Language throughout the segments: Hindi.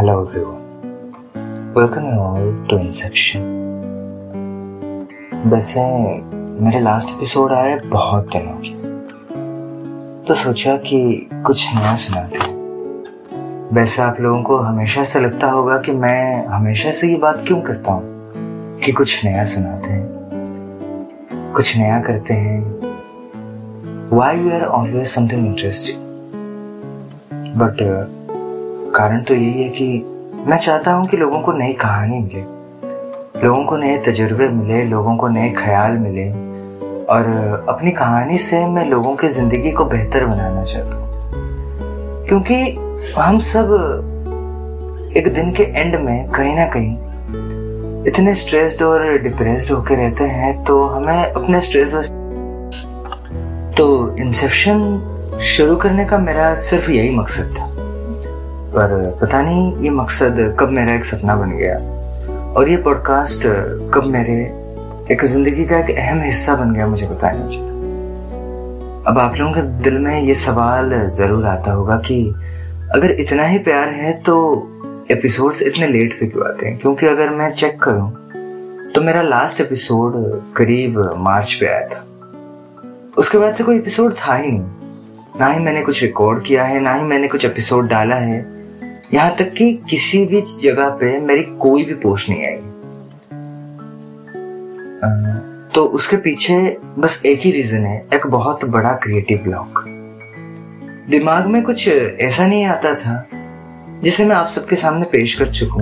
Hello, everyone. Welcome you all to Inception. वैसे, मेरे लास्ट एपिसोड आए बहुत दिन गए तो सोचा कि कुछ नया सुनाते हैं। वैसे आप लोगों को हमेशा से लगता होगा कि मैं हमेशा से ये बात क्यों करता हूँ? कि कुछ नया सुनाते हैं, कुछ नया करते हैं। Why you are always something interesting but कारण तो यही है कि मैं चाहता हूँ कि लोगों को नई कहानी मिले, लोगों को नए तजुर्बे मिले, लोगों को नए ख्याल मिले, और अपनी कहानी से मैं लोगों की ज़िंदगी को बेहतर बनाना चाहता हूँ। क्योंकि हम सब एक दिन के एंड में कहीं ना कहीं इतने स्ट्रेस्ड और डिप्रेस्ड होकर रहते हैं तो हमें अपने स्ट्रेस तो इंसेप्शन शुरू करने का मेरा सिर्फ़ यही मकसद था। पर पता नहीं ये मकसद कब मेरा एक सपना बन गया। और ये पॉडकास्ट कब मेरे एक ज़िंदगी का एक अहम हिस्सा बन गया, मुझे पता नहीं चला। अब आप लोगों के दिल में ये सवाल ज़रूर आता होगा कि अगर इतना ही प्यार है तो एपिसोड्स इतने लेट पे क्यों आते हैं? क्योंकि अगर मैं चेक करूँ तो मेरा लास्ट एपिसोड करीब मार्च पे आया था। उसके बाद से कोई एपिसोड था ही नहीं। ना ही मैंने कुछ रिकॉर्ड किया है, ना ही मैंने कुछ एपिसोड डाला है। यहाँ तक कि किसी भी जगह पे मेरी कोई भी पोस्ट नहीं आई। तो उसके पीछे बस एक ही रीजन है एक बहुत बड़ा क्रिएटिव ब्लॉक दिमाग में कुछ ऐसा नहीं आता था जिसे मैं आप सबके सामने पेश कर चुकू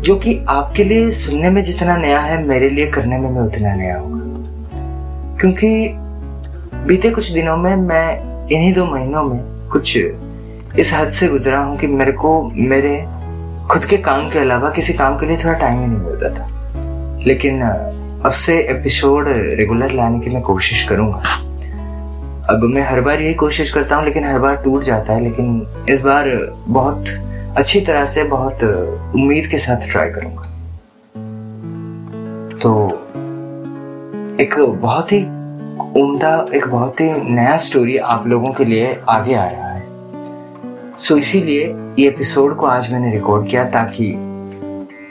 जो कि आपके लिए सुनने में जितना नया है मेरे लिए करने में भी उतना नया होगा क्योंकि बीते कुछ दिनों में मैं इन्हीं दो महीनों में कुछ इस हद से गुजरा हूँ कि मेरे को, मेरे खुद के काम के अलावा किसी काम के लिए थोड़ा टाइम ही नहीं मिलता था। लेकिन अब से एपिसोड रेगुलर लाने की मैं कोशिश करूँगा। अब मैं हर बार यही कोशिश करता हूँ, लेकिन हर बार टूट जाता है, लेकिन इस बार बहुत अच्छी तरह से, बहुत उम्मीद के साथ ट्राई करूँगा। तो एक बहुत ही उम्दा, एक बहुत ही नया स्टोरी आप लोगों के लिए आगे आ रहा है। सो so, इसीलिए ये एपिसोड को आज मैंने रिकॉर्ड किया ताकि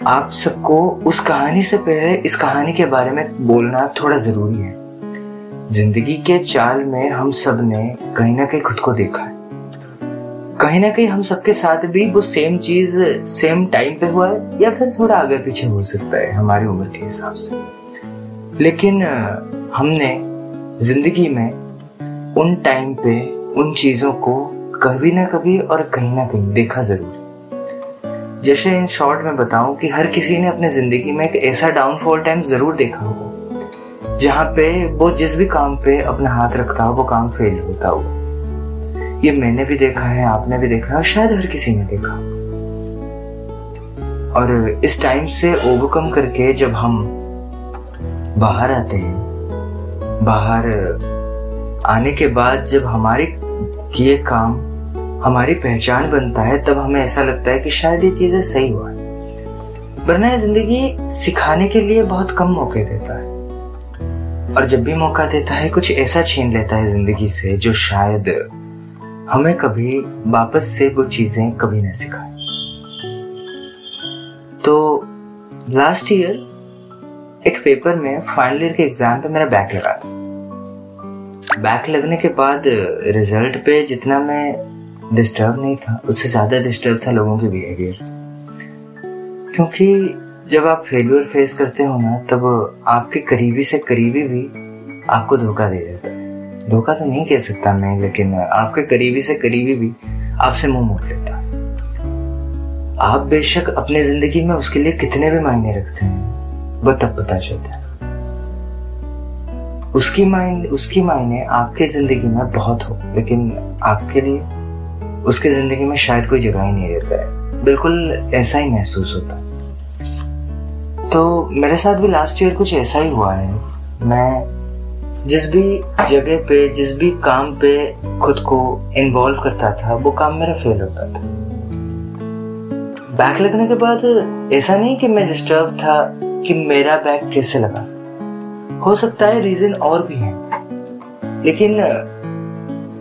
आप सबको उस कहानी से पहले इस कहानी के बारे में बोलना थोड़ा ज़रूरी है। ज़िंदगी के चाल में हम सबने कहीं ना कहीं खुद को देखा है। कहीं ना कहीं हम सबके साथ भी वो सेम चीज़ सेम टाइम पे हुआ है या फिर थोड़ा आगे पीछे हो सकता है हमारी उम्र के हिसाब से। लेकिन हमने ज़िंदगी में उन टाइम पे उन चीज़ों को कभी ना कभी और कहीं ना कहीं देखा ज़रूर। जैसे इन शॉर्ट में बताऊँ कि हर किसी ने अपने ज़िंदगी में एक ऐसा डाउनफॉल टाइम ज़रूर देखा होगा, जहाँ पे वो जिस भी काम पे अपना हाथ रखता हो, वो काम फेल होता हो। ये मैंने भी देखा है, आपने भी देखा है शायद हर किसी ने देखा और इस टाइम से ओवरकम करके जब हम बाहर आते हैं, बाहर आने के बाद जब हमारे किए काम हमारी पहचान बनता है, तब हमें ऐसा लगता है कि शायद ये चीज़ें सही हुआ वरना ज़िंदगी सिखाने के लिए बहुत कम मौके देता है। और जब भी मौका देता है, कुछ ऐसा छीन लेता है ज़िंदगी से जो शायद हमें कभी वापस से वो चीज़ें कभी ना सिखाए। तो लास्ट ईयर एक पेपर में फाइनल ईयर के एग्ज़ाम पे मेरा बैक लगा था। बैक लगने के बाद रिज़ल्ट पे जितना मैं डिस्टर्ब नहीं था। उससे ज़्यादा डिस्टर्ब था लोगों के बिहेवियर से क्योंकि जब आप फेलियर फेस करते हो ना, तब आपके करीबी से करीबी भी आपको धोखा दे देता है। धोखा तो नहीं कह सकता मैं, लेकिन आपके करीबी से करीबी भी आपसे मुँह मोड़ लेता है। आप बेशक अपने ज़िंदगी में उसके लिए कितने भी मायने रखते हैं वो तब पता चलता है। उसकी मायने उसकी मायने आपके ज़िंदगी में बहुत हो, लेकिन आपके लिए उसके ज़िंदगी में शायद कोई जगह ही नहीं रहता है। बिल्कुल ऐसा ही महसूस होता है। तो मेरे साथ भी लास्ट ईयर कुछ ऐसा ही हुआ है। मैं जिस भी जगह पे, जिस भी काम पे खुद को इन्वॉल्व करता था, वो काम मेरा फेल होता था। बैक लगने के बाद ऐसा नहीं कि मैं डिस्टर्ब था कि मेरा बैक कैसे लगा। हो सकता है रीजन और भी है। लेकिन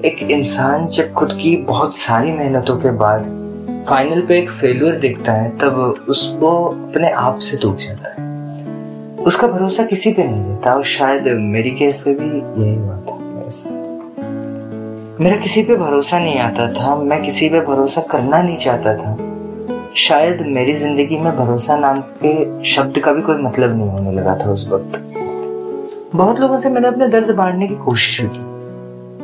एक इंसान जब खुद की बहुत सारी मेहनतों के बाद फाइनल पे एक फेलियर देखता है, तब उसको अपने आप से टूट जाता है। उसका भरोसा किसी पे नहीं रहता और शायद मेरी केस पे भी यही हुआ था, मेरे साथ। मेरा किसी पे भरोसा नहीं आता था, मैं किसी पे भरोसा करना नहीं चाहता था। शायद मेरी ज़िंदगी में भरोसा नाम के शब्द का भी कोई मतलब नहीं होने लगा था उस वक्त। बहुत लोगों से मैंने अपने दर्द बांटने की कोशिश भी की।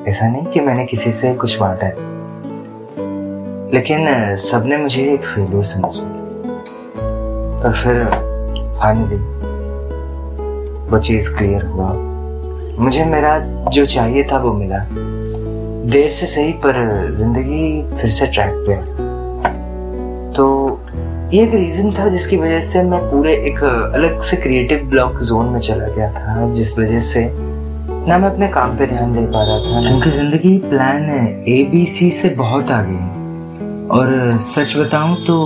ऐसा नहीं कि मैंने किसी से कुछ बांटा है। लेकिन सबने मुझे एक फेलियर समझ पर फिर फाइनली वो चीज़ क्लियर हुआ। मुझे मेरा जो चाहिए था वो मिला। देर से सही, पर ज़िंदगी फिर से ट्रैक पे तो ये एक रीजन था जिसकी वजह से मैं पूरे एक अलग से क्रिएटिव ब्लॉक जोन में चला गया था, जिस वजह से ना मैं अपने काम पे ध्यान दे पा रहा था क्योंकि ज़िंदगी प्लान है ए बी सी से बहुत आगे है। और सच बताऊँ तो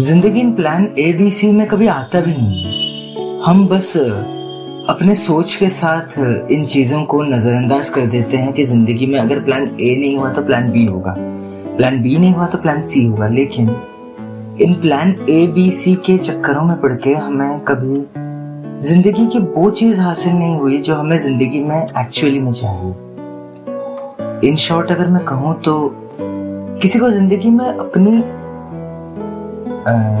ज़िंदगी इन प्लान ए बी सी में कभी आता भी नहीं हम बस अपने सोच के साथ इन चीज़ों को नजरअंदाज कर देते हैं कि ज़िंदगी में अगर प्लान ए नहीं हुआ तो प्लान बी होगा। प्लान बी नहीं हुआ तो प्लान सी होगा, लेकिन इन प्लान ए बी सी के चक्करों में पड़ के हमें कभी ज़िंदगी की वो चीज़ हासिल नहीं हुई जो हमें ज़िंदगी में एक्चुअली में चाहिए। इन शॉर्ट अगर मैं कहूँ तो किसी को ज़िंदगी में अपनी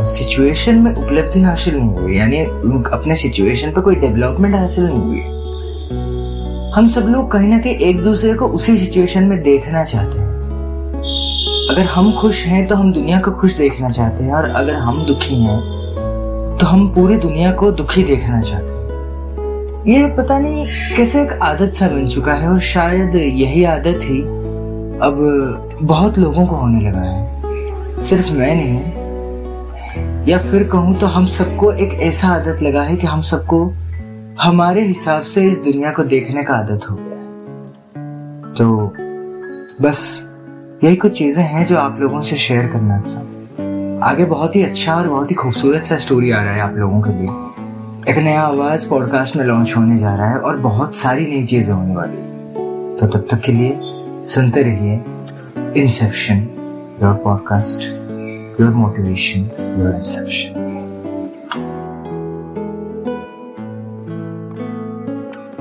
सिचुएशन में उपलब्धि हासिल नहीं हुई, यानी अपने सिचुएशन पर कोई डेवलपमेंट हासिल नहीं हुई। हम सब लोग कहीं ना कहीं एक दूसरे को उसी सिचुएशन में देखना चाहते हैं। अगर हम खुश हैं तो हम दुनिया को खुश देखना चाहते हैं, और अगर हम दुखी हैं तो हम पूरी दुनिया को दुखी देखना चाहते हैं। ये पता नहीं कैसे एक आदत सा बन चुका है और शायद यही आदत ही अब बहुत लोगों को होने लगा है। सिर्फ़ मैं नहीं, या फिर कहूँ तो हम सबको एक ऐसा आदत लगा है कि हम सबको हमारे हिसाब से इस दुनिया को देखने का आदत हो गया है। तो बस यही कुछ चीज़ें हैं जो आप लोगों से शेयर करना था। आगे बहुत ही अच्छा और बहुत ही खूबसूरत सा स्टोरी आ रहा है आप लोगों के लिए। एक नया आवाज़ पॉडकास्ट में लॉन्च होने जा रहा है और बहुत सारी नई चीज़ें होने वाली तो तब तक के लिए सुनते रहिए Inception your podcast your motivation your Inception